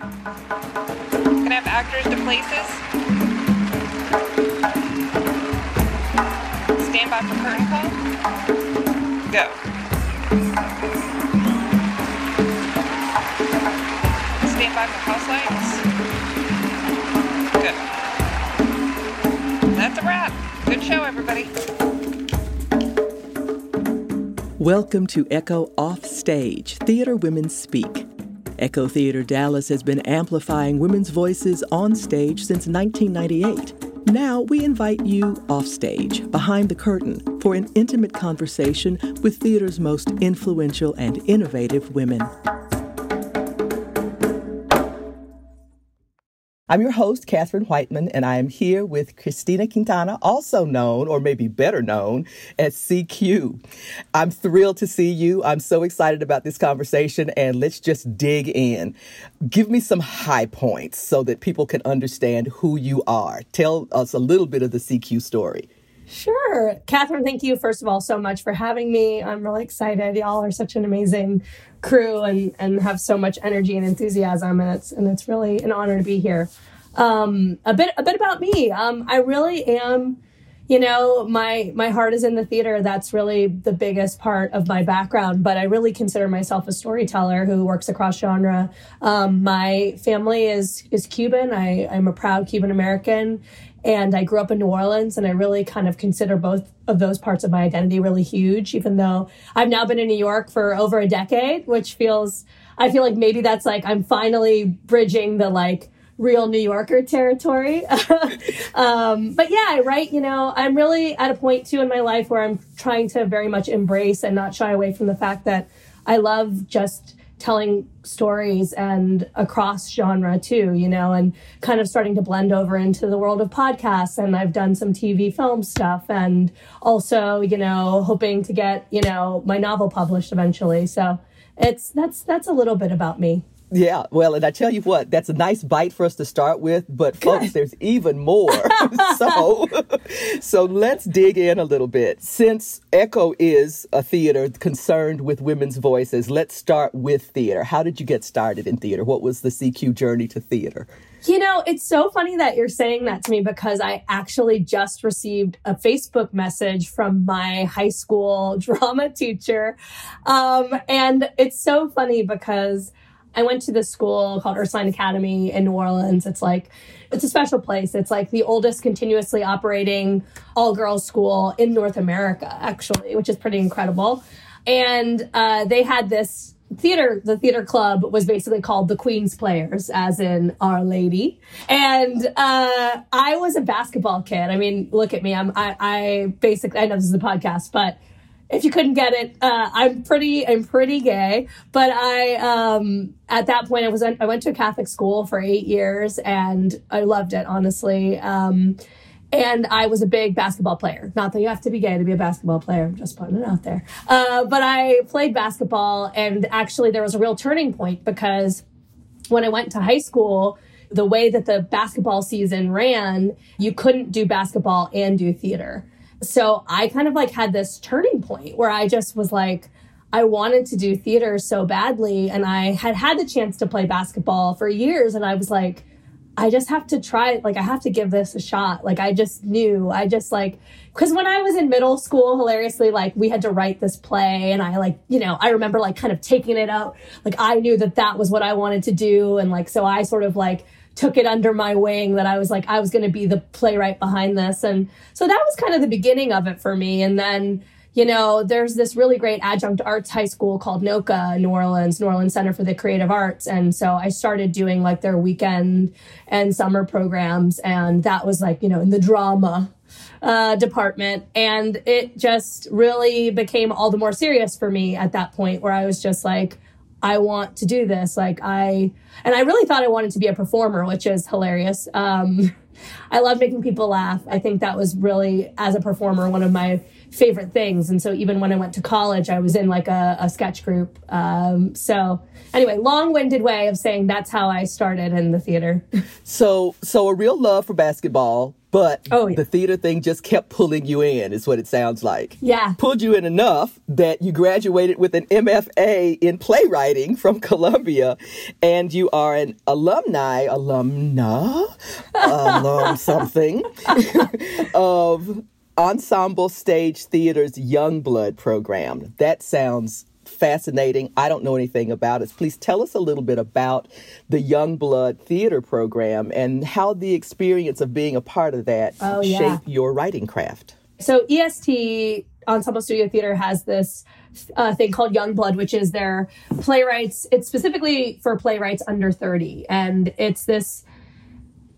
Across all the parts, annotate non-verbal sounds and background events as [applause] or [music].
Can I have actors to places? Stand by for curtain call. Go. Stand by for house lights. Good. That's a wrap. Good show, everybody. Welcome to Echo Offstage, Theater Women Speak. Echo Theater Dallas has been amplifying women's voices on stage since 1998. Now we invite you offstage, behind the curtain, for an intimate conversation with theater's most influential and innovative women. I'm your host, Katherine Whiteman, and I am here with Christina Quintana, also known, or maybe better known, as CQ. I'm thrilled to see you. I'm so excited about this conversation, and let's just dig in. Give me some high points so that people can understand who you are. Tell us a little bit of the CQ story. Sure. Catherine, thank you, first of all, so much for having me. I'm really excited. Y'all are such an amazing crew and, and have so much energy and enthusiasm, and it's, and it's really an honor to be here. Um, a bit a bit about me. Um, I really am, you know, my my heart is in the theater. That's really the biggest part of my background. But I really consider myself a storyteller who works across genre. Um, my family is is Cuban. I, I'm a proud Cuban American, and I grew up in New Orleans, and I really kind of consider both of those parts of my identity really huge, even though I've now been in New York for over a decade, which feels, I feel like maybe that's like I'm finally bridging the like real New Yorker territory. [laughs] um, but yeah, I write, you know, I'm really at a point too in my life where I'm trying to very much embrace and not shy away from the fact that I love just telling stories and across genre too, you know, and kind of starting to blend over into the world of podcasts. And I've done some TV film stuff and also, you know, hoping to get, you know, my novel published eventually. So it's that's that's a little bit about me. Yeah, well, and I tell you what, that's a nice bite for us to start with, but folks, there's even more. [laughs] [laughs] so, so let's dig in a little bit. Since Echo is a theater concerned with women's voices, let's start with theater. How did you get started in theater? What was the CQ journey to theater? You know, it's so funny that you're saying that to me because I actually just received a Facebook message from my high school [laughs] drama teacher. Um, and it's so funny because I went to this school called Ursuline Academy in New Orleans. It's like, it's a special place. It's like the oldest continuously operating all girls school in North America, actually, which is pretty incredible. And uh, they had this theater, the theater club was basically called the Queen's Players, as in Our Lady. And uh, I was a basketball kid. I mean, look at me. I'm, I, I basically, I know this is a podcast, but if you couldn't get it, uh, I'm pretty, I'm pretty gay. But I, um, at that point, I was, I went to a Catholic school for eight years, and I loved it, honestly. Um, and I was a big basketball player. Not that you have to be gay to be a basketball player. I'm just putting it out there. Uh, but I played basketball, and actually, there was a real turning point because when I went to high school, the way that the basketball season ran, you couldn't do basketball and do theater. So I kind of like had this turning point where I just was like, I wanted to do theater so badly. And I had had the chance to play basketball for years. And I was like, I just have to try it. Like, I have to give this a shot. Like, I just knew, I just like, cause when I was in middle school, hilariously, like, we had to write this play and I like, you know, I remember like kind of taking it out. Like, I knew that that was what I wanted to do. And like, so I sort of like, took it under my wing that I was like, I was going to be the playwright behind this. And so that was kind of the beginning of it for me. And then, you know, there's this really great adjunct arts high school called NOCCA, New Orleans, New Orleans Center for the Creative Arts. And so I started doing like their weekend and summer programs. And that was like, you know, in the drama uh, department. And it just really became all the more serious for me at that point where I was just like, I want to do this. Like I, and I really thought I wanted to be a performer, which is hilarious. Um, [laughs] I love making people laugh. I think that was really, as a performer, one of my favorite things. And so even when I went to college, I was in like a, a sketch group. Um, so anyway, long-winded way of saying that's how I started in the theater. [laughs] so, so a real love for basketball but Oh, yeah. the theater thing just kept pulling you in, is what it sounds like. Yeah. Pulled you in enough that you graduated with an MFA in playwriting from Columbia, and you are an alumni, alumna, alum [laughs] something, [laughs] of Ensemble Stage Theater's Youngblood program. That sounds fascinating. I don't know anything about it. Please tell us a little bit about the Youngblood Theater program and how the experience of being a part of that Oh, yeah. shaped your writing craft. So EST Ensemble Studio Theater has this uh, thing called Young Blood, which is their playwrights. It's specifically for playwrights under 30. And it's this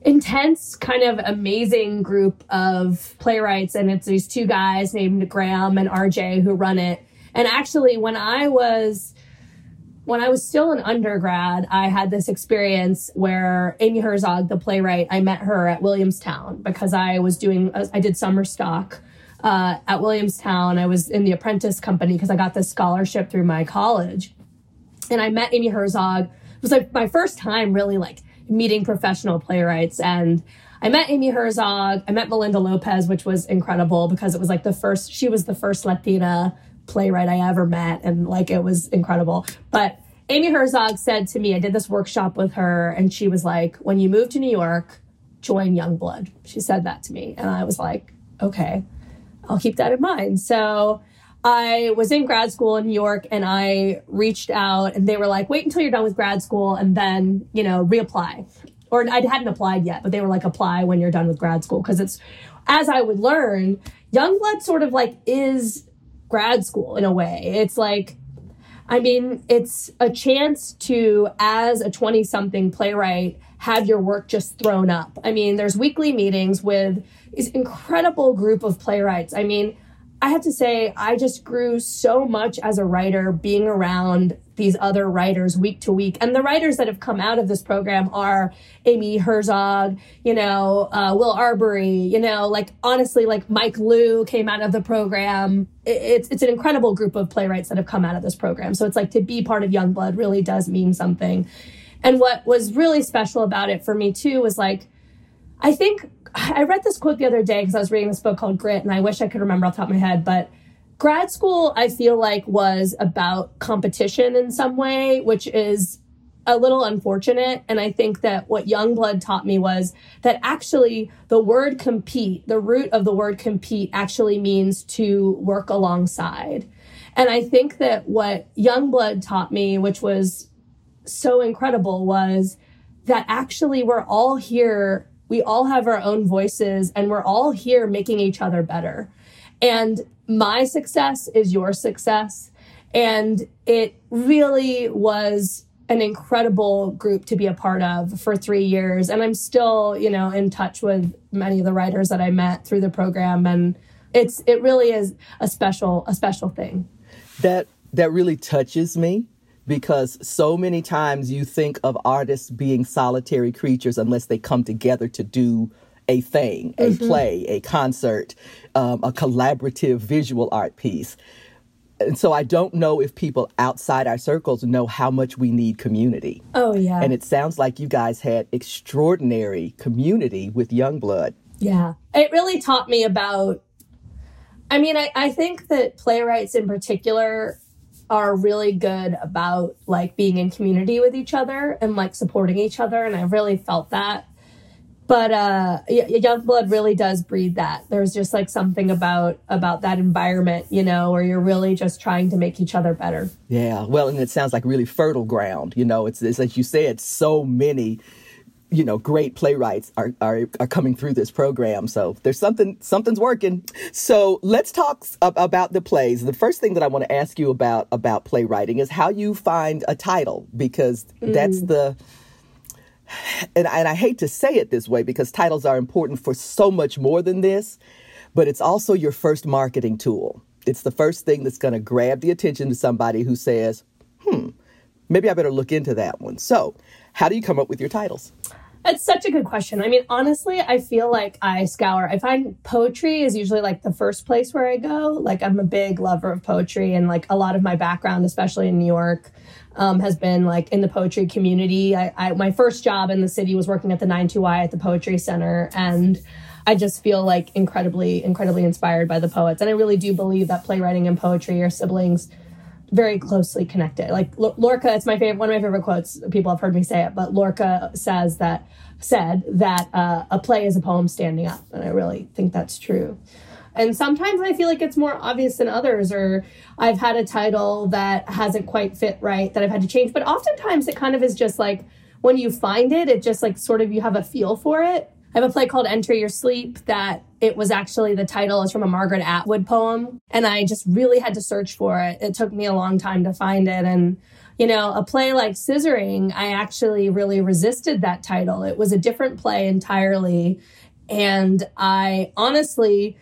intense, kind of amazing group of playwrights. And it's these two guys named Graham and RJ who run it. And actually, when I was when I was still an undergrad, I had this experience where Amy Herzog, the playwright, I met her at Williamstown because I was doing, I did summer stock uh, at Williamstown. I was in the apprentice company because I got this scholarship through my college. And I met Amy Herzog. It was like my first time really like meeting professional playwrights. And I met Amy Herzog. I met Melinda Lopez, which was incredible because it was like the first, she was the first Latina playwright I ever met. And like it was incredible. But Amy Herzog said to me, I did this workshop with her, and she was like, when you move to New York, join Youngblood. She said that to me. And I was like, okay, I'll keep that in mind. So I was in grad school in New York and I reached out and they were like, wait until you're done with grad school and then, you know, reapply. Or I hadn't applied yet, but they were like, apply when you're done with grad school. Cause it's, as I would learn, Youngblood sort of like is grad school in a way. It's like, I mean, it's a chance to, as a 20 something playwright, have your work just thrown up. I mean, there's weekly meetings with this incredible group of playwrights. I mean, I have to say, I just grew so much as a writer being around these other writers week to week. And the writers that have come out of this program are Amy Herzog, you know, uh, Will Arbery, you know, like honestly, like Mike Lew came out of the program. It- It's, it's an incredible group of playwrights that have come out of this program. So it's like to be part of Youngblood really does mean something. And what was really special about it for me too was like, I think I read this quote the other day because I was reading this book called Grit, and I wish I could remember off the top of my head. But grad school, I feel like, was about competition in some way, which is a little unfortunate. And I think that what Youngblood taught me was that actually the word compete, the root of the word compete, actually means to work alongside. And I think that what Youngblood taught me, which was so incredible, was that actually we're all here. We all have our own voices and we're all here making each other better. And my success is your success. And it really was an incredible group to be a part of for three years. And I'm still, you know, in touch with many of the writers that I met through the program. And it's, it really is a special, a special thing. That that really touches me because so many times you think of artists being solitary creatures unless they come together to do a thing, a play, a concert, um, a collaborative visual art piece. And so I don't know if people outside our circles know how much we need community. Oh, yeah. And it sounds like you guys had extraordinary community with Youngblood. Yeah. It really taught me about, I mean, I, I think that playwrights in particular are really good about like being in community with each other and like supporting each other. And I really felt that. But uh, y- Youngblood really does breed that. There's just like something about about that environment, you know, where you're really just trying to make each other better. Yeah, well, and it sounds like really fertile ground. You know, it's, it's as you said, so many, you know, great playwrights are, are are coming through this program. So there's something something's working. So let's talk ab- about the plays. The first thing that I want to ask you about about playwriting is how you find a title because that's the and, and I hate to say it this way because titles are important for so much more than this, but it's also your first marketing tool. It's the first thing that's going to grab the attention to somebody who says, hmm, maybe I better look into that one. So, how do you come up with your titles? That's such a good question. I mean, honestly, I feel like I scour. I find poetry is usually like the first place where I go. Like, I'm a big lover of poetry, and like a lot of my background, especially in New York, um, has been like in the poetry community. I, I my first job in the city was working at the 92Y at the Poetry Center, and I just feel like incredibly, incredibly inspired by the poets. And I really do believe that playwriting and poetry are siblings very closely connected. Like L- Lorca, it's my favorite, one of my favorite quotes. People have heard me say it, but Lorca says that, said that uh, a play is a poem standing up. And I really think that's true. And sometimes I feel like it's more obvious than others, or I've had a title that hasn't quite fit right that I've had to change. But oftentimes it kind of is just like when you find it, it just like sort of you have a feel for it. I have a play called Enter Your Sleep that it was actually the title is from a Margaret Atwood poem. And I just really had to search for it. It took me a long time to find it. And, you know, a play like Scissoring, I actually really resisted that title. It was a different play entirely. And I honestly,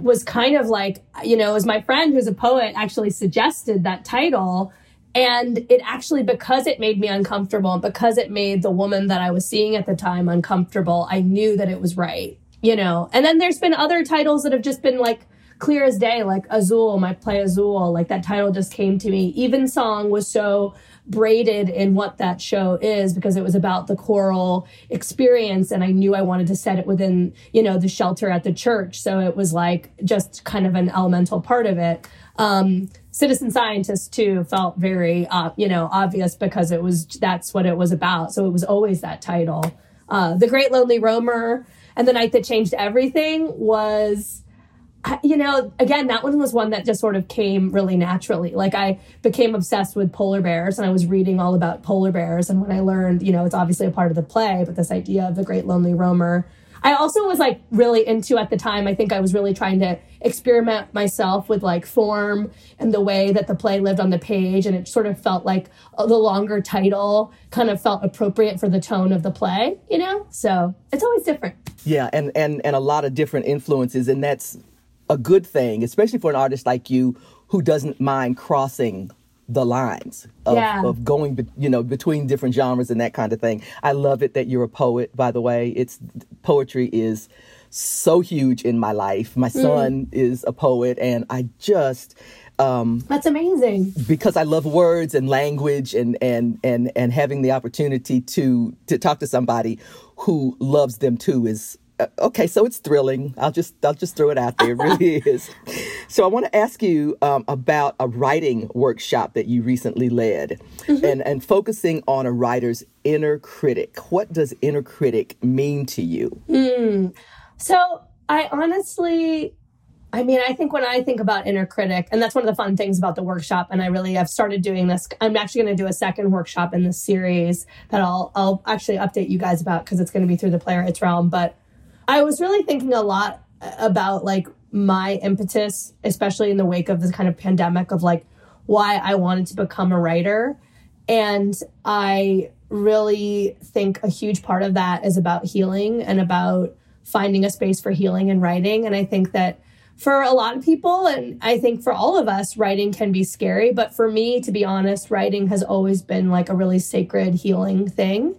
was kind of like, you know, as my friend who's a poet actually suggested that title. And it actually, because it made me uncomfortable and because it made the woman that I was seeing at the time uncomfortable, I knew that it was right, you know. And then there's been other titles that have just been like clear as day, like Azul, my play Azul, like that title just came to me. Evensong was so braided in what that show is because it was about the choral experience and I knew I wanted to set it within, you know, the shelter at the church. So it was like just kind of an elemental part of it. Um, citizen scientist too felt very, uh, you know, obvious because it was, that's what it was about. So it was always that title. Uh, the Great Lonely Roamer and the Night That Changed Everything was, you know, again, that one was one that just sort of came really naturally. Like I became obsessed with polar bears and I was reading all about polar bears. And when I learned, you know, it's obviously a part of the play, but this idea of the great lonely roamer, I also was like really into at the time. I think I was really trying to experiment myself with like form and the way that the play lived on the page. And it sort of felt like uh, the longer title kind of felt appropriate for the tone of the play, you know? So it's always different. Yeah. And, and, and a lot of different influences. And that's, a good thing, especially for an artist like you who doesn't mind crossing the lines of, yeah. of going, be, you know, between different genres and that kind of thing. I love it that you're a poet. By the way, it's poetry is so huge in my life. My mm. son is a poet, and I just um, that's amazing because I love words and language and and and and having the opportunity to to talk to somebody who loves them too is okay, so it's thrilling. I'll just I'll just throw it out there. It really [laughs] is. So I want to ask you um, about a writing workshop that you recently led, mm-hmm. and and focusing on a writer's inner critic. What does inner critic mean to you? Mm. So I honestly. I mean, I think when I think about inner critic, and that's one of the fun things about the workshop, and I really have started doing this. I'm actually going to do a second workshop in this series that I'll I'll actually update you guys about because it's going to be through the Playwrights Realm. But I was really thinking a lot uh, about like my impetus, especially in the wake of this kind of pandemic, of like why I wanted to become a writer. And I really think a huge part of that is about healing and about finding a space for healing and writing. And I think that for a lot of people, and I think for all of us, writing can be scary. But for me, to be honest, writing has always been like a really sacred healing thing.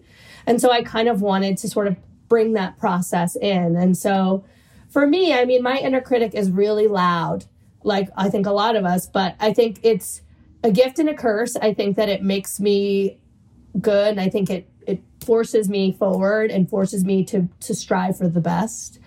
And so I kind of wanted to sort of bring that process in. And so for me, I mean, my inner critic is really loud, like I think a lot of us, but I think it's a gift and a curse. I think that it makes me good. And I think it, it forces me forward and forces me to, to strive for the best.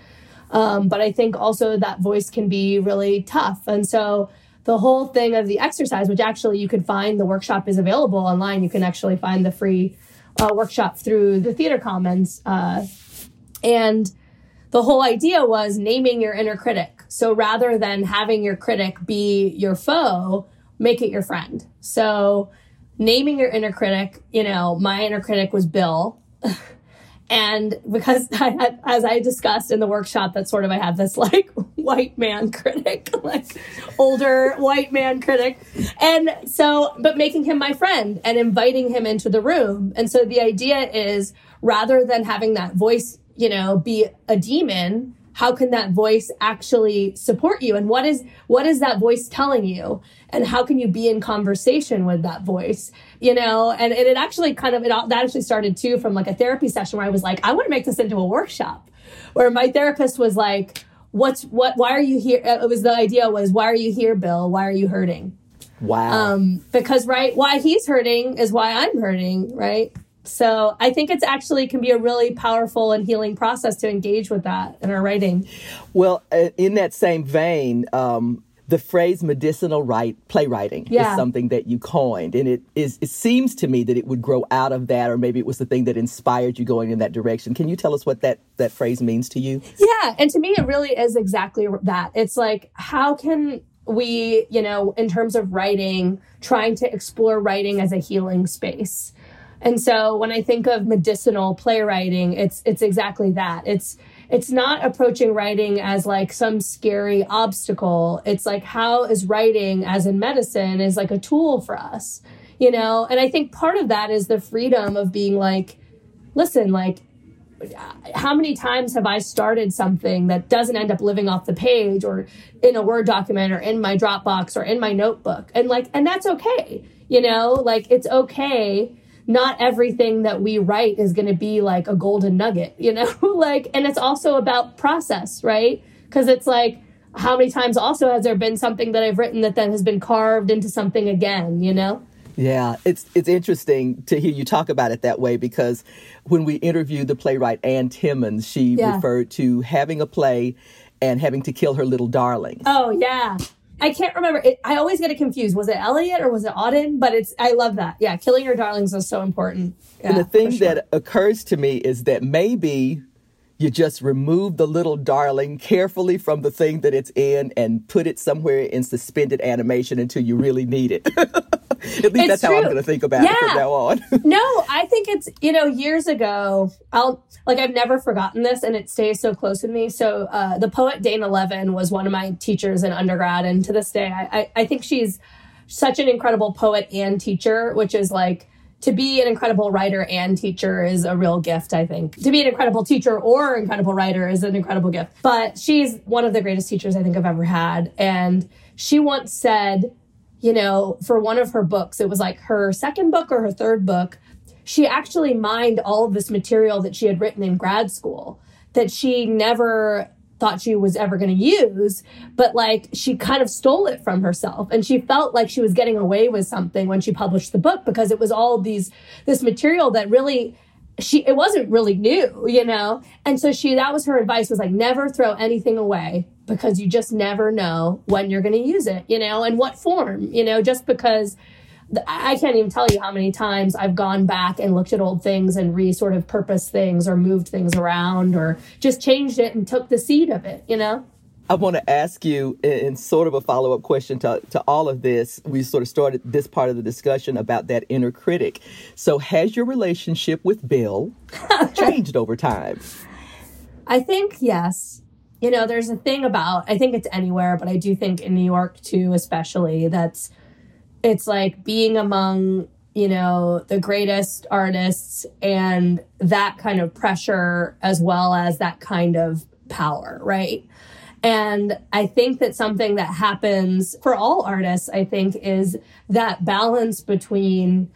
Um, but I think also that voice can be really tough. And so the whole thing of the exercise, which actually you could find, the workshop is available online. You can actually find the free uh, workshop through the Theater Commons uh, and the whole idea was naming your inner critic. So rather than having your critic be your foe, make it your friend. So naming your inner critic, you know, my inner critic was Bill. [laughs] and because [laughs] I had, as I discussed in the workshop, that sort of I had this like [laughs] white man critic, like older white man critic. And so, but making him my friend and inviting him into the room. And so the idea is rather than having that voice you know, be a demon, how can that voice actually support you? And what is, what is that voice telling you? And how can you be in conversation with that voice? You know, and, and it actually kind of, it, all that actually started too from like a therapy session where I was like, I want to make this into a workshop where my therapist was like, what's, what, why are you here? It was the idea was, why are you here, Bill? Why are you hurting? Wow. Um, because right, why he's hurting is why I'm hurting, right? So I think it's actually can be a really powerful and healing process to engage with that in our writing. Well, uh, in that same vein, um, the phrase medicinal right playwriting Yeah. is something that you coined and it is it seems to me that it would grow out of that or maybe it was the thing that inspired you going in that direction can you tell us what that that phrase means to you Yeah, and to me, it really is exactly that. It's like, how can we, you know, in terms of writing, trying to explore writing as a healing space? And so when I think of medicinal playwriting, it's it's exactly that. It's it's not approaching writing as like some scary obstacle. It's like how is writing as in medicine is like a tool for us, you know? And I think part of that is the freedom of being like, listen, like how many times have I started something that doesn't end up living off the page or in a Word document or in my Dropbox or in my notebook? And like, and that's okay. You know, like it's okay. Not everything that we write is going to be like a golden nugget, you know, [laughs] like, and it's also about process, right? Because it's like, how many times also has there been something that I've written that then has been carved into something again, you know? Yeah, it's it's interesting to hear you talk about it that way because when we interviewed the playwright Ann Timmons, she Yeah. referred to having a play and having to kill her little darling. Oh yeah. I can't remember. It, I always get it confused. Was it Elliot or was it Auden? But it's I love that. Yeah, killing your darlings is so important. Yeah, and the thing sure. that occurs to me is that maybe you just remove the little darling carefully from the thing that it's in and put it somewhere in suspended animation until you really need it. [laughs] At least It's that's how I'm going to think about it from now on. [laughs] no, I think it's you know years ago. I'll like I've never forgotten this, and it stays so close with me. So uh, the poet Dana Levin was one of my teachers in undergrad, and to this day, I, I I think she's such an incredible poet and teacher, which is like to be an incredible writer and teacher is a real gift. I think to be an incredible teacher or incredible writer is an incredible gift. But she's one of the greatest teachers I think I've ever had, and she once said you know, for one of her books, it was like her second book or her third book, she actually mined all of this material that she had written in grad school that she never thought she was ever going to use, but like she kind of stole it from herself. And she felt like she was getting away with something when she published the book because it was all these, this material that really, she, it wasn't really new, you know? And so she, that was her advice was like, never throw anything away because you just never know when you're going to use it, you know, and what form, you know, just because I can't even tell you how many times I've gone back and looked at old things and re sort of purposed things or moved things around or just changed it and took the seed of it, you know? I want to ask you, in sort of a follow up question to, to all of this, we sort of started this part of the discussion about that inner critic. So, has your relationship with Bill [laughs] changed over time? I think yes. You know, there's a thing about I think it's anywhere, but I do think in New York too, especially that's it's like being among you know the greatest artists and that kind of pressure as well as that kind of power, right? And I think that something that happens for all artists, I think, is that balance between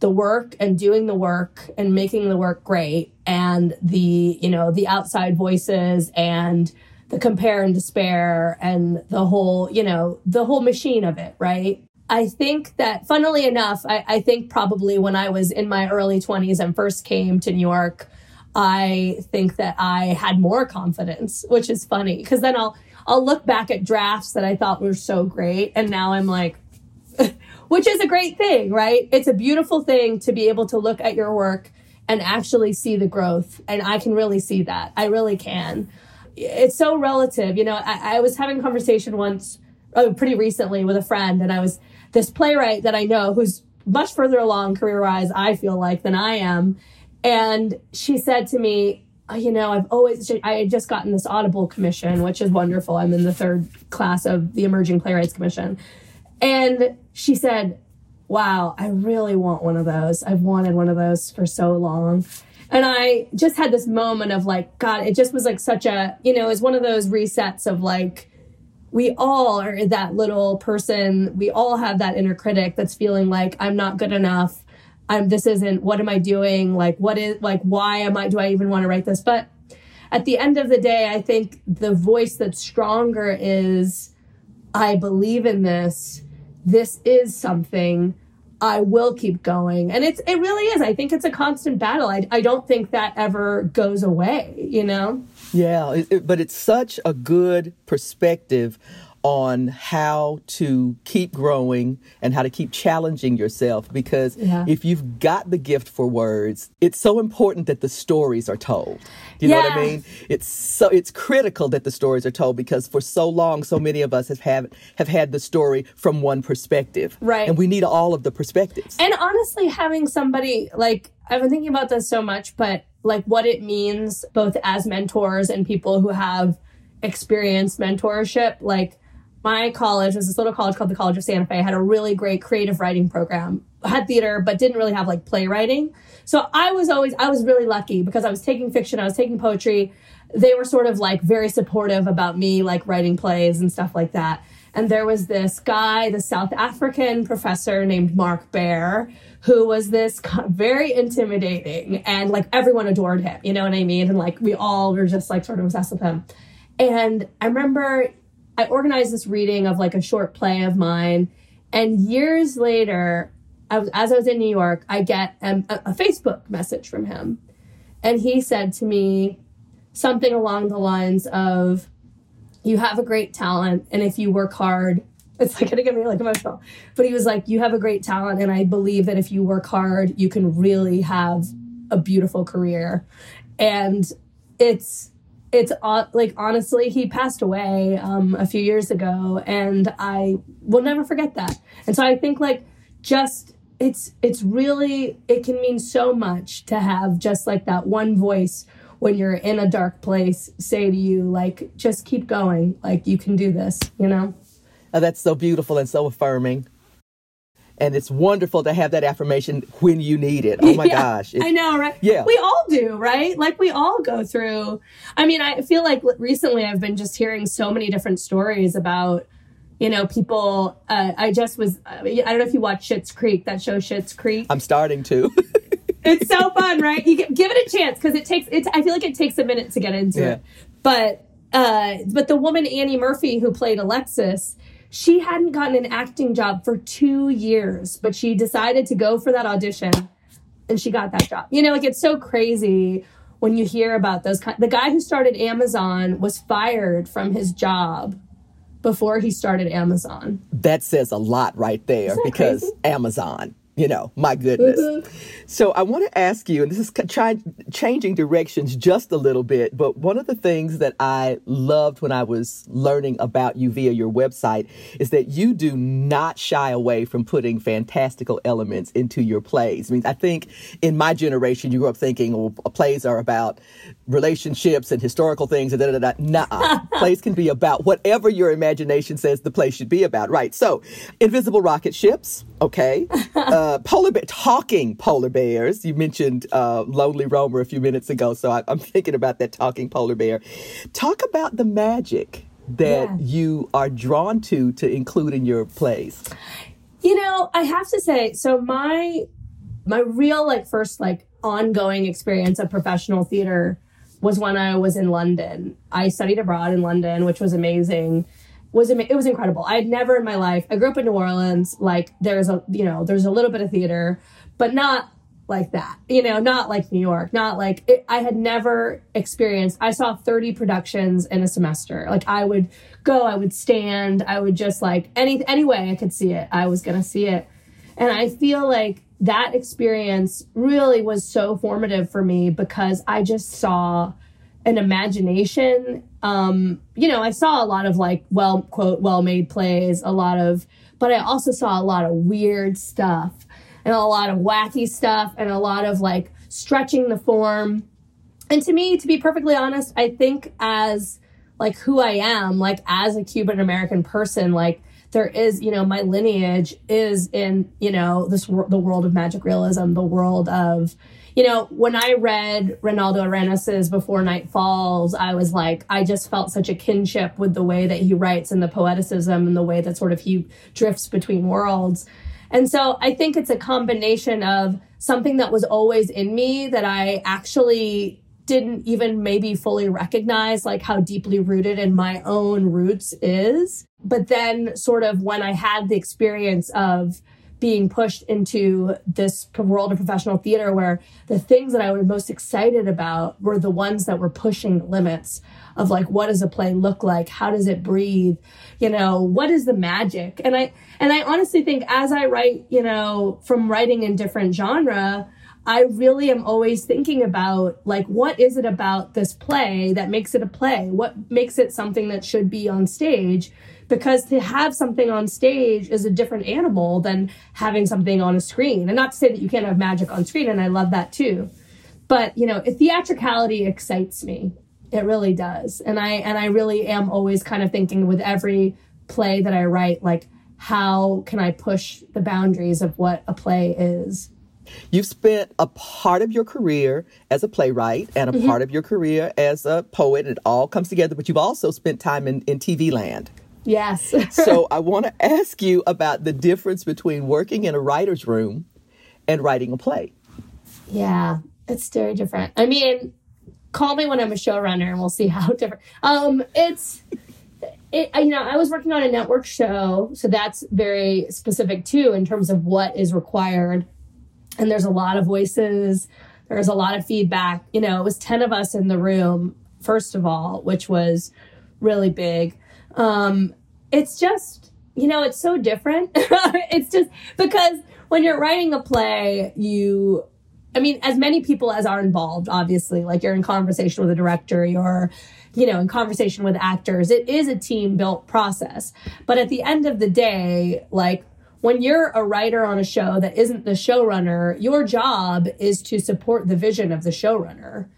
the work and doing the work and making the work great and the you know the outside voices and the compare and despair and the whole you know the whole machine of it right i think that funnily enough i, I think probably when i was in my early 20s and first came to new york i think that i had more confidence which is funny because then i'll i'll look back at drafts that i thought were so great and now i'm like [laughs] which is a great thing, right? It's a beautiful thing to be able to look at your work and actually see the growth. And I can really see that. I really can. It's so relative. You know, I, I was having a conversation once, oh, pretty recently with a friend, and I was this playwright that I know who's much further along career wise, I feel like, than I am. And she said to me, "Oh, you know, I've always, I had just gotten this Audible commission, which is wonderful. I'm in the third class of the Emerging Playwrights Commission. And she said, Wow, I really want one of those. I've wanted one of those for so long. And I just had this moment of like, God, it just was like such a, you know, it's one of those resets of like, we all are that little person. We all have that inner critic that's feeling like, I'm not good enough. I'm, this isn't, what am I doing? Like, what is, like, why am I, do I even want to write this? But at the end of the day, I think the voice that's stronger is, I believe in this. This is something. I will keep going. And it's it really is. I think it's a constant battle. I I don't think that ever goes away, you know? Yeah, it, it, but it's such a good perspective on how to keep growing and how to keep challenging yourself because Yeah. if you've got the gift for words it's so important that the stories are told you know what i mean it's so it's critical that the stories are told because for so long so many of us have have, have had the story from one perspective Right. and we need all of the perspectives And honestly, having somebody like I've been thinking about this so much, but like what it means both as mentors and people who have experienced mentorship. Like my college was this little college called the College of Santa Fe, had a really great creative writing program, had theater, but didn't really have like playwriting. So I was always, I was really lucky because I was taking fiction, I was taking poetry. They were sort of like very supportive about me, like writing plays and stuff like that. And there was this guy, the South African professor named Mark Bear, who was this very intimidating and like everyone adored him. You know what I mean? And like we all were just like sort of obsessed with him. And I remember I organized this reading of like a short play of mine. And years later, I was, as I was in New York, I get a, a Facebook message from him. And he said to me something along the lines of, You have a great talent. And if you work hard, [laughs] it's like gonna get me like emotional. But he was like, You have a great talent. And I believe that if you work hard, you can really have a beautiful career. And it's, it's like honestly he passed away um, a few years ago and i will never forget that. And so i think like just it's it's really it can mean so much to have just like that one voice when you're in a dark place say to you like just keep going. Like you can do this you know? Oh, that's so beautiful and so affirming and it's wonderful to have that affirmation when you need it oh my [laughs] Yeah, gosh It- I know, right? Yeah. We all do, right? Like we all go through. I mean, I feel like recently I've been just hearing so many different stories about, you know, people. Uh, I just was. I don't know if you watch Schitt's Creek, that show Schitt's Creek. i'm starting to [laughs] It's so fun, right? You gi- give it a chance because it takes. It's. I feel like it takes a minute to get into Yeah. it, but uh, but the woman Annie Murphy who played Alexis. She hadn't gotten an acting job for two years, but she decided to go for that audition and she got that job. You know, like it's so crazy when you hear about those kind. The guy who started Amazon was fired from his job before he started Amazon. that says a lot right there because crazy? Amazon, you know, my goodness. Mm-hmm. So I want to ask you, and this is ca- try, changing directions just a little bit, but one of the things that I loved when I was learning about you via your website is that you do not shy away from putting fantastical elements into your plays. I mean, I think in my generation, you grew up thinking, well, plays are about relationships and historical things and da da da. Nuh-uh. [laughs] plays can be about whatever your imagination says the play should be about. Right. So, invisible rocket ships. Okay. [laughs] Uh, polar bear, talking polar bears. You mentioned uh, Lonely roamer a few minutes ago, so I, I'm thinking about that talking polar bear. Talk about the magic that Yeah. you are drawn to to include in your plays. You know, I have to say, so my my real like first like ongoing experience of professional theater was when I was in London. I studied abroad in London, which was amazing. Was it was incredible. I had never in my life. I grew up in New Orleans. Like there's a you know there's a little bit of theater, but not like that. You know, not like New York. Not like it, I had never experienced. I saw 30 productions in a semester. Like I would go, I would stand, I would just like any any way I could see it, I was gonna see it. And I feel like that experience really was so formative for me because I just saw an imagination. Um, you know, I saw a lot of like well quote well made plays, a lot of, but I also saw a lot of weird stuff and a lot of wacky stuff and a lot of like stretching the form. And to me, to be perfectly honest, I think as like who I am, like as a Cuban American person, like there is, you know, my lineage is in, you know, this the world of magic realism, the world of, you know, when I read Reinaldo Arenas' Before Night Falls, I was like, I just felt such a kinship with the way that he writes and the poeticism and the way that sort of he drifts between worlds. And so I think it's a combination of something that was always in me that I actually didn't even maybe fully recognize like how deeply rooted in my own roots is. But then sort of when I had the experience of being pushed into this world of professional theater where the things that I was most excited about were the ones that were pushing limits of like what does a play look like? How does it breathe? You know what is the magic? And i and i honestly think as i write you know from writing in different genre I really am always thinking about like what is it about this play that makes it a play? What makes it something that should be on stage? Because to have something on stage is a different animal than having something on a screen. And not to say that you can't have magic on screen, and I love that too. But you know, theatricality excites me. It really does. And I and I really am always kind of thinking with every play that I write, like how can I push the boundaries of what a play is? You've spent a part of your career as a playwright and a mm-hmm. part of your career as a poet. And it all comes together, but you've also spent time in, in TV land. Yes. [laughs] so I want to ask you about the difference between working in a writer's room and writing a play. Yeah, it's very different. I mean, call me when I'm a showrunner and we'll see how [laughs] different. Um, it's, it, you know, I was working on a network show, so that's very specific too in terms of what is required and there's a lot of voices. There's a lot of feedback. You know it was 10 of us in the room first of all which was really big. Um it's just you know it's so different. [laughs] It's just because when you're writing a play you i mean as many people as are involved obviously like you're in conversation with a director you're you know in conversation with actors. It is a team built process. But at the end of the day like when you're a writer on a show that isn't the showrunner, your job is to support the vision of the showrunner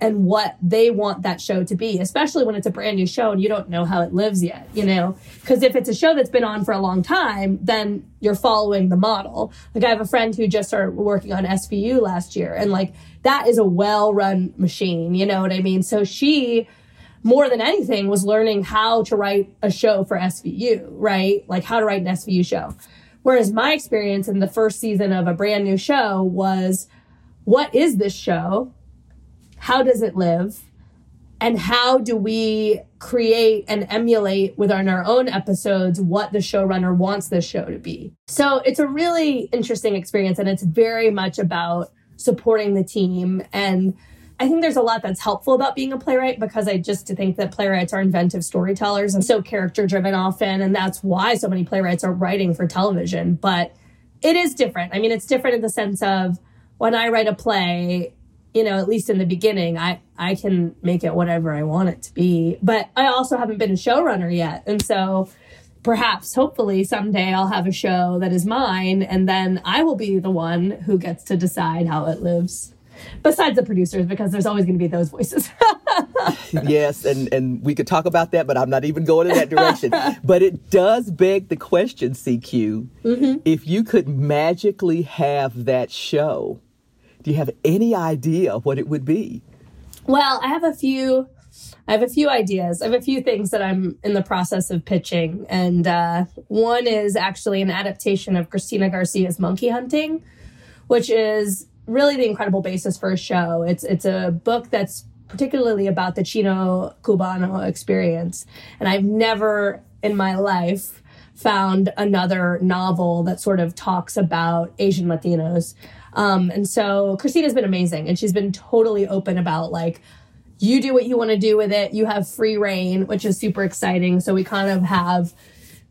and what they want that show to be, especially when it's a brand new show and you don't know how it lives yet, you know? Because if it's a show that's been on for a long time, then you're following the model. Like I have a friend who just started working on SVU last year and like that is a well run machine, you know what I mean? So she, more than anything, was learning how to write a show for SVU, right? Like how to write an SVU show. Whereas my experience in the first season of a brand new show was what is this show? How does it live? And how do we create and emulate within our own episodes what the showrunner wants this show to be? So it's a really interesting experience and it's very much about supporting the team and I think there's a lot that's helpful about being a playwright because I just think that playwrights are inventive storytellers and so character driven often. And that's why so many playwrights are writing for television. But it is different. I mean, it's different in the sense of when I write a play, you know, at least in the beginning, I, I can make it whatever I want it to be. But I also haven't been a showrunner yet. And so perhaps, hopefully, someday I'll have a show that is mine. And then I will be the one who gets to decide how it lives besides the producers, because there's always going to be those voices. [laughs] yes, and, and we could talk about that, but I'm not even going in that direction. but it does beg the question, CQ, mm-hmm. if you could magically have that show, do you have any idea what it would be? Well, I have a few. I have a few ideas. I have a few things that I'm in the process of pitching, and uh, one is actually an adaptation of Cristina Garcia's Monkey Hunting, which is really the incredible basis for a show. It's it's a book that's particularly about the Chino Cubano experience, and I've never in my life found another novel that sort of talks about Asian Latinos. Um, and so Cristina's been amazing, and she's been totally open about like you do what you want to do with it. You have free reign, which is super exciting. So we kind of have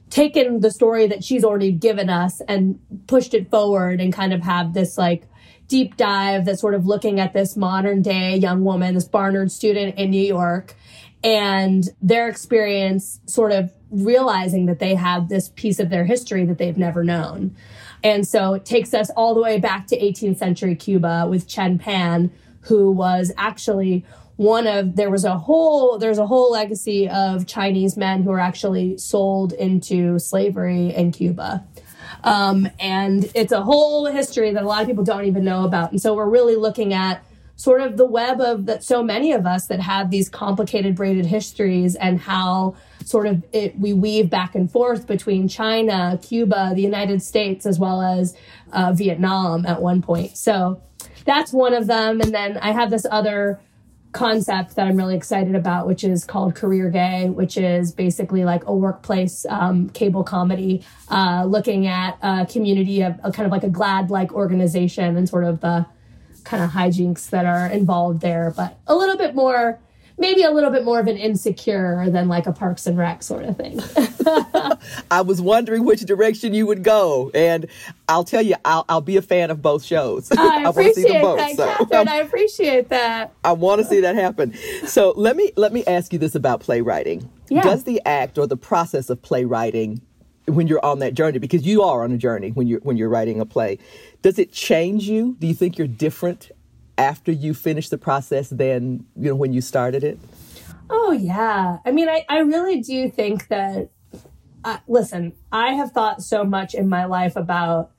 taken the story that she's already given us and pushed it forward and kind of have this like deep dive that's sort of looking at this modern day young woman, this Barnard student in New York, and their experience sort of realizing that they have this piece of their history that they've never known. And so it takes us all the way back to 18th century Cuba with Chen Pan, who was actually one of there was a whole there's a whole legacy of Chinese men who were actually sold into slavery in Cuba. Um, and it's a whole history that a lot of people don't even know about. And so we're really looking at sort of the web of that so many of us that have these complicated braided histories and how sort of it we weave back and forth between China, Cuba, the United States, as well as uh, Vietnam at one point. So that's one of them. And then I have this other concept that I'm really excited about, which is called Career Gay, which is basically like a workplace um, cable comedy uh, looking at a community of a kind of like a GLAAD like organization and sort of the kind of hijinks that are involved there, but a little bit more maybe a little bit more of an insecure than like a Parks and Rec sort of thing. [laughs] I was wondering which direction you would go, and I'll tell you, I'll, I'll be a fan of both shows. I, [laughs] I appreciate both, that, so. Catherine. I appreciate that. [laughs] I want to see that happen. So let me let me ask you this about playwriting. Yeah. Does the act or the process of playwriting when you're on that journey because you are on a journey when you're when you're writing a play does it change you do you think you're different after you finish the process than you know when you started it? Oh yeah. I mean, I, I really do think that. Uh, listen, I have thought so much in my life about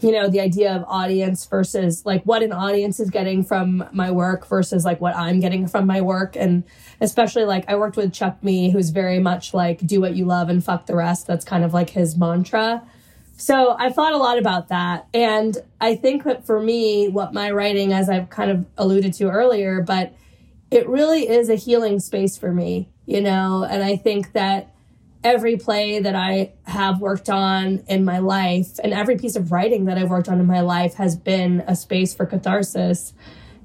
you know the idea of audience versus like what an audience is getting from my work versus like what I'm getting from my work and especially like I worked with Chuck Mee who's very much like do what you love and fuck the rest that's kind of like his mantra so I've thought a lot about that. And I think that for me, what my writing, as I've kind of alluded to earlier, but it really is a healing space for me, you know? And I think that every play that I have worked on in my life and every piece of writing that I've worked on in my life has been a space for catharsis.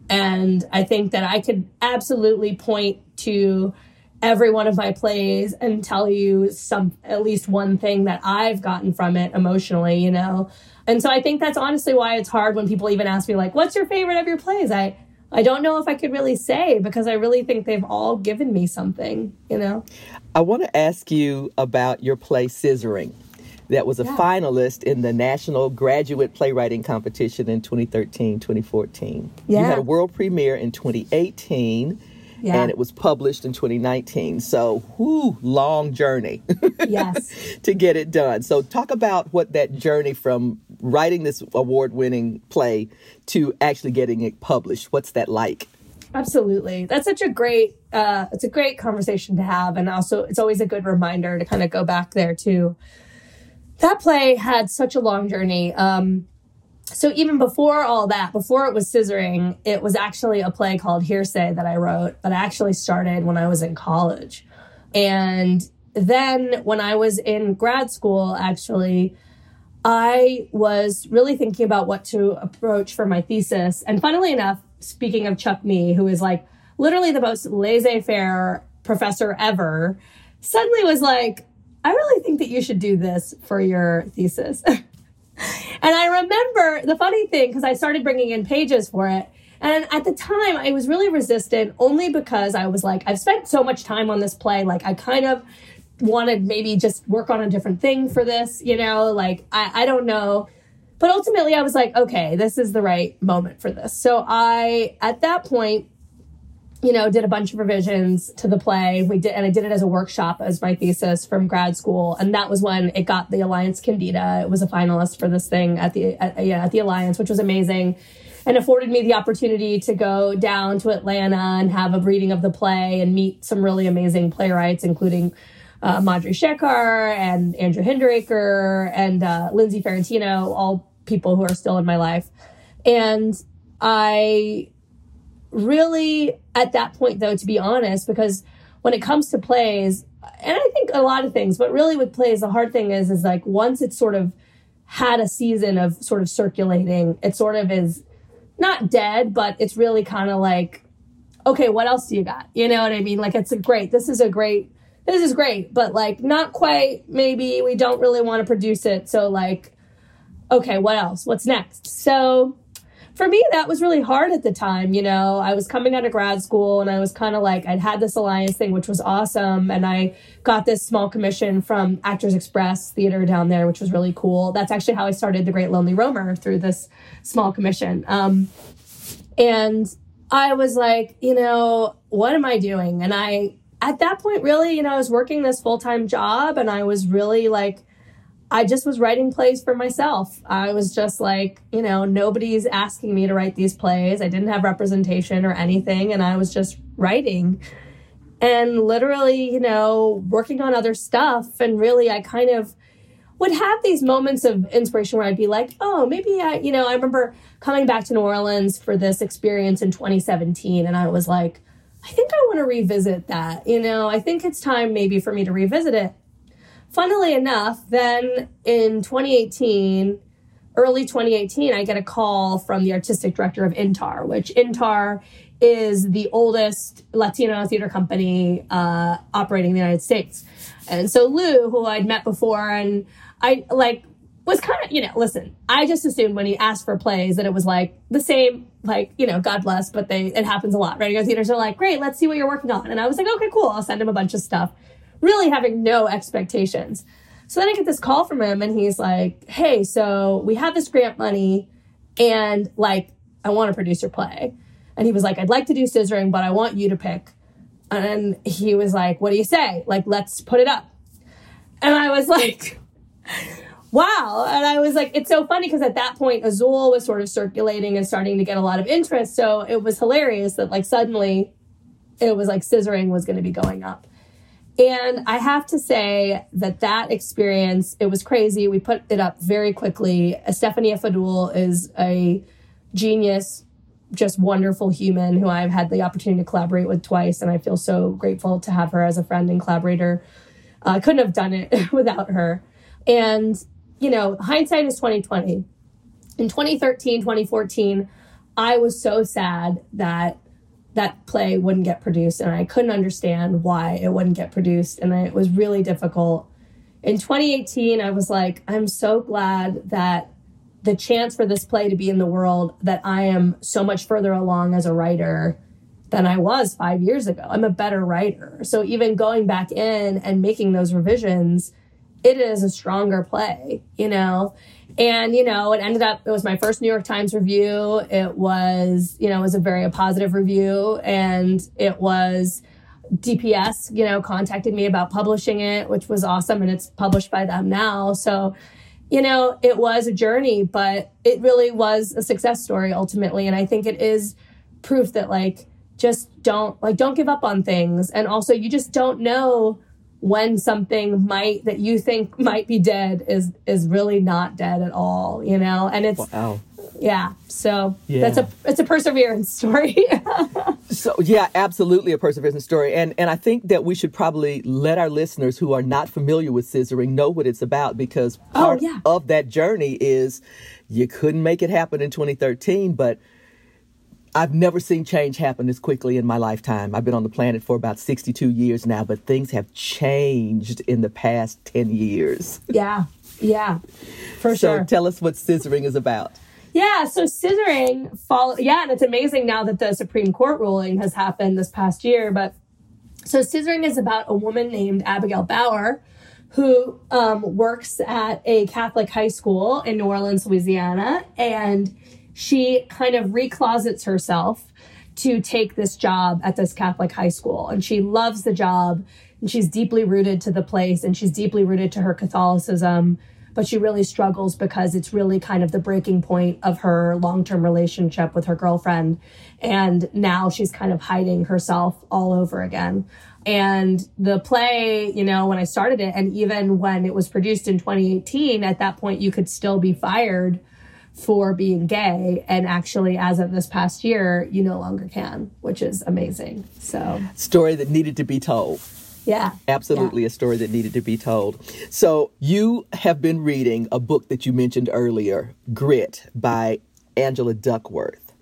And I think that I could absolutely point to every one of my plays and tell you some at least one thing that I've gotten from it emotionally, you know. And so I think that's honestly why it's hard when people even ask me like, "What's your favorite of your plays?" I I don't know if I could really say because I really think they've all given me something, you know. I want to ask you about your play Scissoring. That was a yeah. finalist in the National Graduate Playwriting Competition in 2013 2014. Yeah. You had a world premiere in 2018 yeah. and it was published in 2019. So, whoo, long journey. yes. [laughs] to get it done. So, talk about what that journey from writing this award-winning play to actually getting it published. What's that like? Absolutely. That's such a great uh it's a great conversation to have and also it's always a good reminder to kind of go back there too. That play had such a long journey. Um so even before all that, before it was scissoring, it was actually a play called Hearsay that I wrote that I actually started when I was in college. And then when I was in grad school, actually, I was really thinking about what to approach for my thesis. And funnily enough, speaking of Chuck Mee, who is like literally the most laissez faire professor ever, suddenly was like, I really think that you should do this for your thesis. [laughs] And I remember the funny thing, because I started bringing in pages for it. And at the time, I was really resistant only because I was like, I've spent so much time on this play. Like, I kind of wanted maybe just work on a different thing for this, you know, like, I, I don't know. But ultimately, I was like, okay, this is the right moment for this. So I, at that point, you know, did a bunch of revisions to the play. We did, and I did it as a workshop as my thesis from grad school. And that was when it got the Alliance Kendeda. It was a finalist for this thing at the, at, yeah, at the Alliance, which was amazing and afforded me the opportunity to go down to Atlanta and have a reading of the play and meet some really amazing playwrights, including uh, Madhuri Shekar and Andrew Hinderaker and uh, Lindsay Ferrentino, all people who are still in my life. And I really at that point though to be honest because when it comes to plays and i think a lot of things but really with plays the hard thing is is like once it's sort of had a season of sort of circulating it sort of is not dead but it's really kind of like okay what else do you got? You know what i mean? Like it's a great this is a great this is great but like not quite maybe we don't really want to produce it so like okay what else? What's next? So for me, that was really hard at the time. You know, I was coming out of grad school and I was kind of like, I'd had this alliance thing, which was awesome. And I got this small commission from Actors Express Theater down there, which was really cool. That's actually how I started The Great Lonely Roamer through this small commission. Um, and I was like, you know, what am I doing? And I, at that point, really, you know, I was working this full time job and I was really like, I just was writing plays for myself. I was just like, you know, nobody's asking me to write these plays. I didn't have representation or anything, and I was just writing. And literally, you know, working on other stuff. And really, I kind of would have these moments of inspiration where I'd be like, oh, maybe I, you know, I remember coming back to New Orleans for this experience in 2017, and I was like, I think I want to revisit that. You know, I think it's time maybe for me to revisit it. Funnily enough, then in 2018, early 2018, I get a call from the artistic director of Intar, which Intar is the oldest Latino theater company uh, operating in the United States. And so Lou, who I'd met before, and I like was kind of, you know, listen, I just assumed when he asked for plays that it was like the same, like, you know, God bless, but they, it happens a lot. Radio theaters are like, great, let's see what you're working on. And I was like, okay, cool. I'll send him a bunch of stuff, really having no expectations. So then I get this call from him and he's like, hey, so we have this grant money and like, I want to produce your play. And he was like, I'd like to do scissoring, but I want you to pick. And he was like, What do you say? Like, let's put it up. And I was [laughs] like, Wow. And I was like, It's so funny because at that point, Azul was sort of circulating and starting to get a lot of interest. So it was hilarious that, like, suddenly it was like scissoring was going to be going up. And I have to say that that experience, it was crazy. We put it up very quickly. Stephanie Fadul is a genius just wonderful human who I've had the opportunity to collaborate with twice, and I feel so grateful to have her as a friend and collaborator. I uh, couldn't have done it [laughs] without her. And you know, hindsight is twenty twenty. In 2013, 2014, I was so sad that that play wouldn't get produced, and I couldn't understand why it wouldn't get produced, and it was really difficult. In 2018, I was like, I'm so glad that the chance for this play to be in the world that I am so much further along as a writer than I was five years ago. I'm a better writer. So even going back in and making those revisions, it is a stronger play, you know? And, you know, it ended up, it was my first New York Times review. It was, you know, it was a very positive review and it was, DPS, you know, contacted me about publishing it, which was awesome. And it's published by them now. So you know, it was a journey, but it really was a success story ultimately. And I think it is proof that like, just don't like, don't give up on things. And also you just don't know when something might that you think might be dead is is really not dead at all you know and it's wow. yeah so yeah. that's a it's a perseverance [laughs] story so yeah absolutely a perseverance story and and i think that we should probably let our listeners who are not familiar with scissoring know what it's about because oh, part oh, yeah. of that journey is you couldn't make it happen in 2013 but I've never seen change happen this quickly in my lifetime. I've been on the planet for about 62 years now, but things have changed in the past 10 years. [laughs] Yeah, yeah, for so sure. So tell us what scissoring is about. Yeah, so scissoring follow yeah, and it's amazing now that the Supreme Court ruling has happened this past year, but so scissoring is about a woman named Abigail Bauer who um, works at a Catholic high school in New Orleans, Louisiana, and she kind of reclosets herself to take this job at this Catholic high school. And she loves the job and she's deeply rooted to the place and she's deeply rooted to her Catholicism. But she really struggles because it's really kind of the breaking point of her long term relationship with her girlfriend. And now she's kind of hiding herself all over again. And the play, you know, when I started it, and even when it was produced in 2018, at that point, you could still be fired for being gay and actually as of this past year you no longer can which is amazing. So story that needed to be told. Yeah. Absolutely yeah. a story that needed to be told. So you have been reading a book that you mentioned earlier grit by angela duckworth.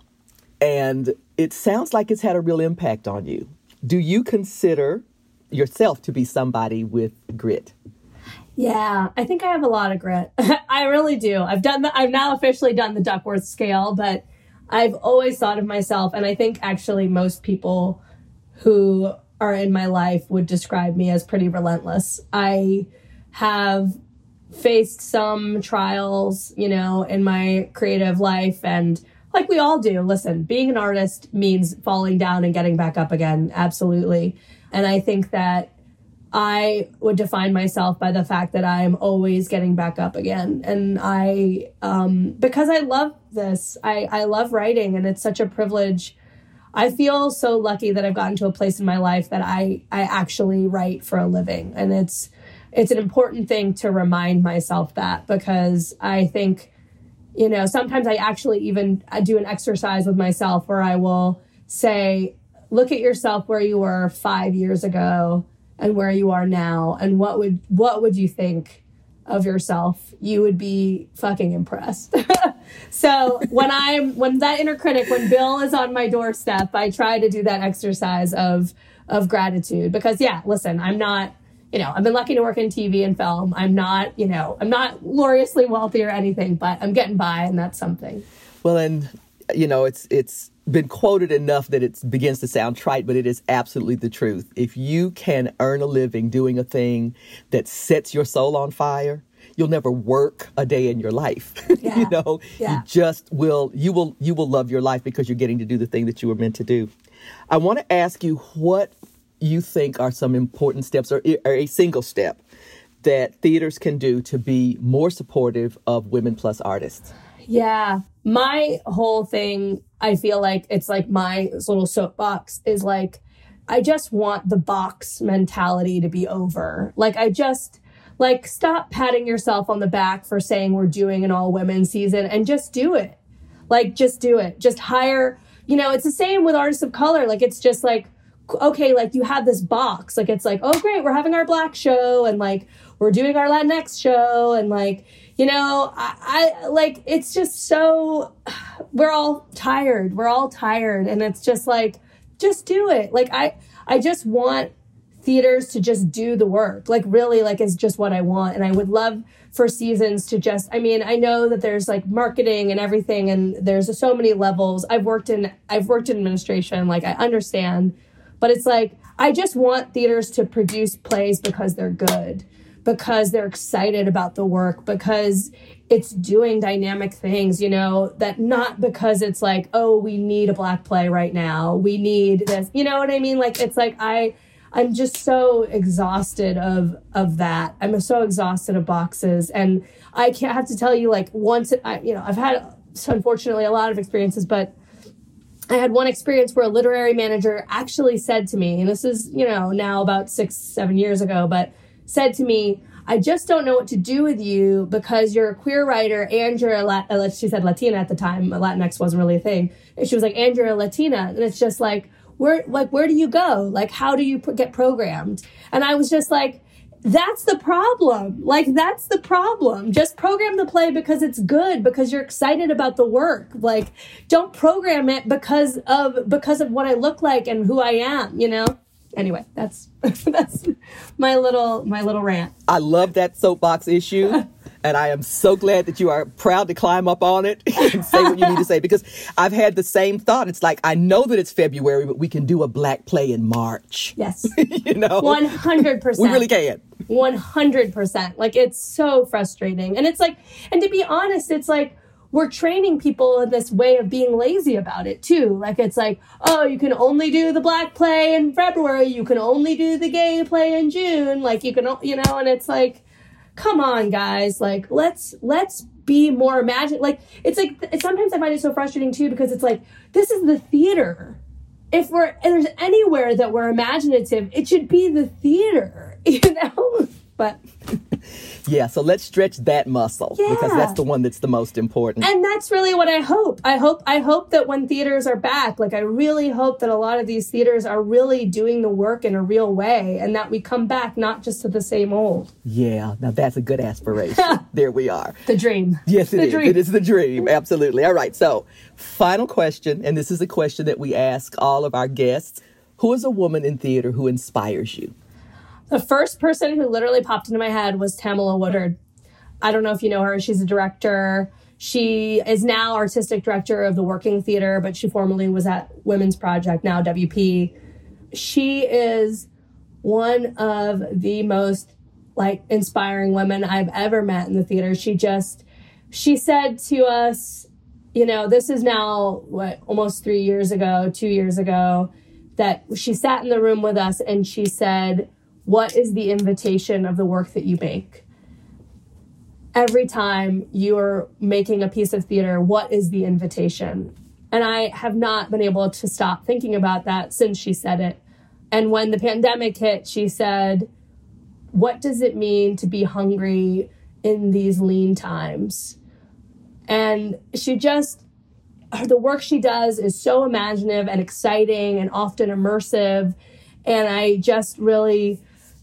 And it sounds like it's had a real impact on you. Do you consider yourself to be somebody with grit yeah, I think I have a lot of grit. [laughs] I really do. I've done the, I've now officially done the Duckworth scale, but I've always thought of myself, and I think actually most people who are in my life would describe me as pretty relentless. I have faced some trials, you know, in my creative life and like we all do. Listen, being an artist means falling down and getting back up again. Absolutely. And I think that I would define myself by the fact that I'm always getting back up again. And I, um, because I love this, I, I love writing and it's such a privilege. I feel so lucky that I've gotten to a place in my life that I, I actually write for a living. And it's, it's an important thing to remind myself that because I think, you know, sometimes I actually even I do an exercise with myself where I will say, look at yourself where you were five years ago and where you are now, and what would what would you think of yourself? You would be fucking impressed. [laughs] so when I'm when that inner critic, when Bill is on my doorstep, I try to do that exercise of of gratitude because yeah, listen, I'm not you know, I've been lucky to work in TV and film. I'm not, you know, I'm not gloriously wealthy or anything, but I'm getting by and that's something. Well, and you know, it's it's been quoted enough that it begins to sound trite, but it is absolutely the truth. If you can earn a living doing a thing that sets your soul on fire, you'll never work a day in your life. [laughs] Yeah. you know, Yeah. you just will you will you will love your life because you're getting to do the thing that you were meant to do. I want to ask you what you think are some important steps or, or a single step that theaters can do to be more supportive of women plus artists. Yeah. My whole thing, I feel like it's like my little soapbox is like, I just want the box mentality to be over. Like, I just, like, stop patting yourself on the back for saying we're doing an all women season and just do it. Like, just do it. Just hire, you know, it's the same with artists of color. Like, it's just like, okay, like you have this box. Like, it's like, oh, great, we're having our black show and like we're doing our Latinx show and like, you know, I, I like it's just so [sighs] we're all tired. We're all tired. And it's just like, just do it. Like I I just want theaters to just do the work. Like really like is just what I want. And I would love for seasons to just I mean, I know that there's like marketing and everything and there's so many levels. I've worked in I've worked in administration, like I understand. But it's like I just want theaters to produce plays because they're good because they're excited about the work, because it's doing dynamic things, you know, that not because it's like, oh, we need a black play right now. We need this. You know what I mean? Like it's like I I'm just so exhausted of of that. I'm so exhausted of boxes and I can't have to tell you like once it, I you know, I've had unfortunately a lot of experiences, but I had one experience where a literary manager actually said to me, and this is, you know, now about six, seven years ago, but said to me, I just don't know what to do with you because you're a queer writer and you're a Lat- uh, she said Latina at the time. Latinx wasn't really a thing. And she was like, and you're a Latina. And it's just like, where, like, where do you go? Like, how do you get programmed? And I was just like, that's the problem. Like, that's the problem. Just program the play because it's good, because you're excited about the work. Like, don't program it because of, because of what I look like and who I am, you know? Anyway, that's, [laughs] that's my little, my little rant. I love that soapbox issue. [laughs] And I am so glad that you are proud to climb up on it [laughs] and say what you need to say because I've had the same thought. It's like, I know that it's February, but we can do a black play in March. Yes. you know? 100%. We really can. 100%. Like, it's so frustrating. And it's like, and to be honest, it's like, we're training people in this way of being lazy about it too. Like, it's like, oh, you can only do the black play in February. You can only do the gay play in June. Like, you can, you know, and it's like, come on, guys. Like, let's, let's be more imagine. Like, it's like, sometimes I find it so frustrating too because it's like, this is the theater if we're if there's anywhere that we're imaginative, it should be the theater, [laughs] you know. But [laughs] Yeah, so let's stretch that muscle because that's the one that's the most important. and that's really what I hope. I hope I hope that when theaters are back, like I really hope that a lot of these theaters are really doing the work in a real way, and that we come back not just to the same old. yeah, now that's a good aspiration. [laughs] there we are. The dream. Yes, it the is. Dream. It is the dream. Absolutely. All right. So, final question, and this is a question that we ask all of our guests. Who is a woman in theater who inspires you? The first person who literally popped into my head was Tamilla Woodard. I don't know if you know her. She's a director. She is now artistic director of the Working Theater, but she formerly was at Women's Project, now WP. She is one of the most like inspiring women I've ever met in the theater. She just she said to us, you know, this is now what almost 3 years ago, 2 years ago that she sat in the room with us and she said, "What is the invitation of the work that you make?" Every time you are making a piece of theater, what is the invitation? And I have not been able to stop thinking about that since she said it. And when the pandemic hit, she said, What does it mean to be hungry in these lean times? And she just, the work she does is so imaginative and exciting and often immersive. And I just really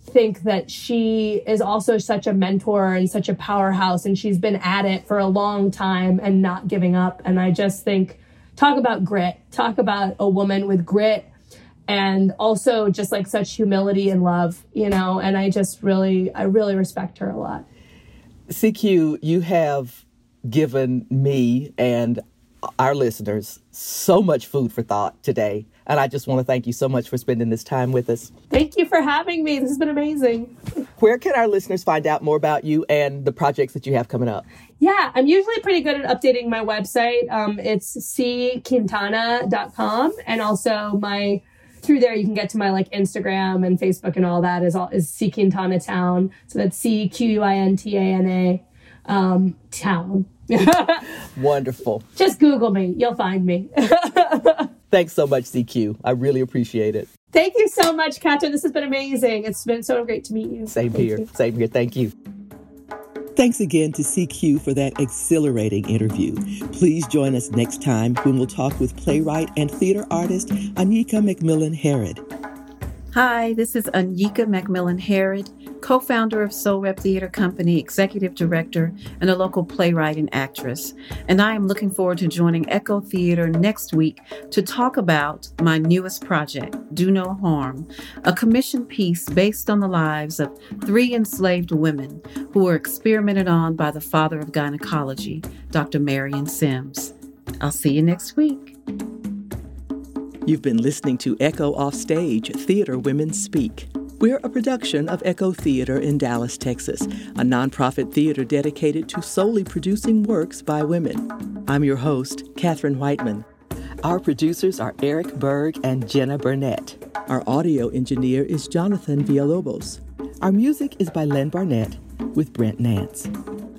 think that she is also such a mentor and such a powerhouse and she's been at it for a long time and not giving up. And i just think talk about grit. Talk about a woman with grit and also just like such humility and love you know? And i just really i really respect her a lot. Cq you have given me and our listeners so much food for thought today. And I just want to thank you so much for spending this time with us. Thank you for having me. This has been amazing. Where can our listeners find out more about you and the projects that you have coming up? Yeah, I'm usually pretty good at updating my website. Um, it's cquintana.com. And also my through there you can get to my like Instagram and Facebook and all that is all is C Quintana Town. So that's C Q U I N T A N A um, town. [laughs] Wonderful. Just Google me. You'll find me. [laughs] Thanks so much, CQ. I really appreciate it. Thank you so much, Katrin. This has been amazing. It's been so great to meet you. Same Thank here. You. Same here. Thank you. Thanks again to CQ for that exhilarating interview. Please join us next time when we'll talk with playwright and theater artist Anyika McMillan Herod. Hi, this is Anyika McMillan Herod co founder of Soul Rep Theater Company, executive director, and a local playwright and actress. And I am looking forward to joining Echo Theater next week to talk about my newest project, Do No Harm, a commission piece based on the lives of three enslaved women who were experimented on by the father of gynecology, Dr. Marion Sims. I'll see you next week. You've been listening to Echo Offstage Theater Women Speak. We're a production of Echo Theater in Dallas, Texas, a nonprofit theater dedicated to solely producing works by women. I'm your host, Katherine Whiteman. Our producers are Eric Berg and Jenna Burnett. Our audio engineer is Jonathan Villalobos. Our music is by Len Barnett with Brent Nance.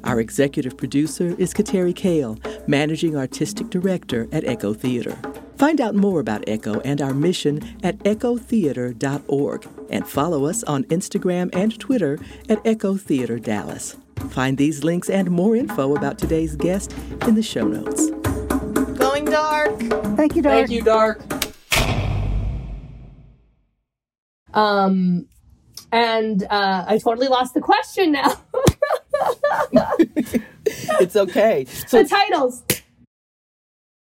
Our executive producer is Kateri Cale, managing artistic director at Echo Theater. Find out more about Echo and our mission at echotheater.org and follow us on Instagram and Twitter at Echo Theater Dallas. Find these links and more info about today's guest in the show notes. Going dark. Thank you, Dark. Thank you, Dark. Um, and uh, I totally lost the question now. [laughs] it's okay. So the titles.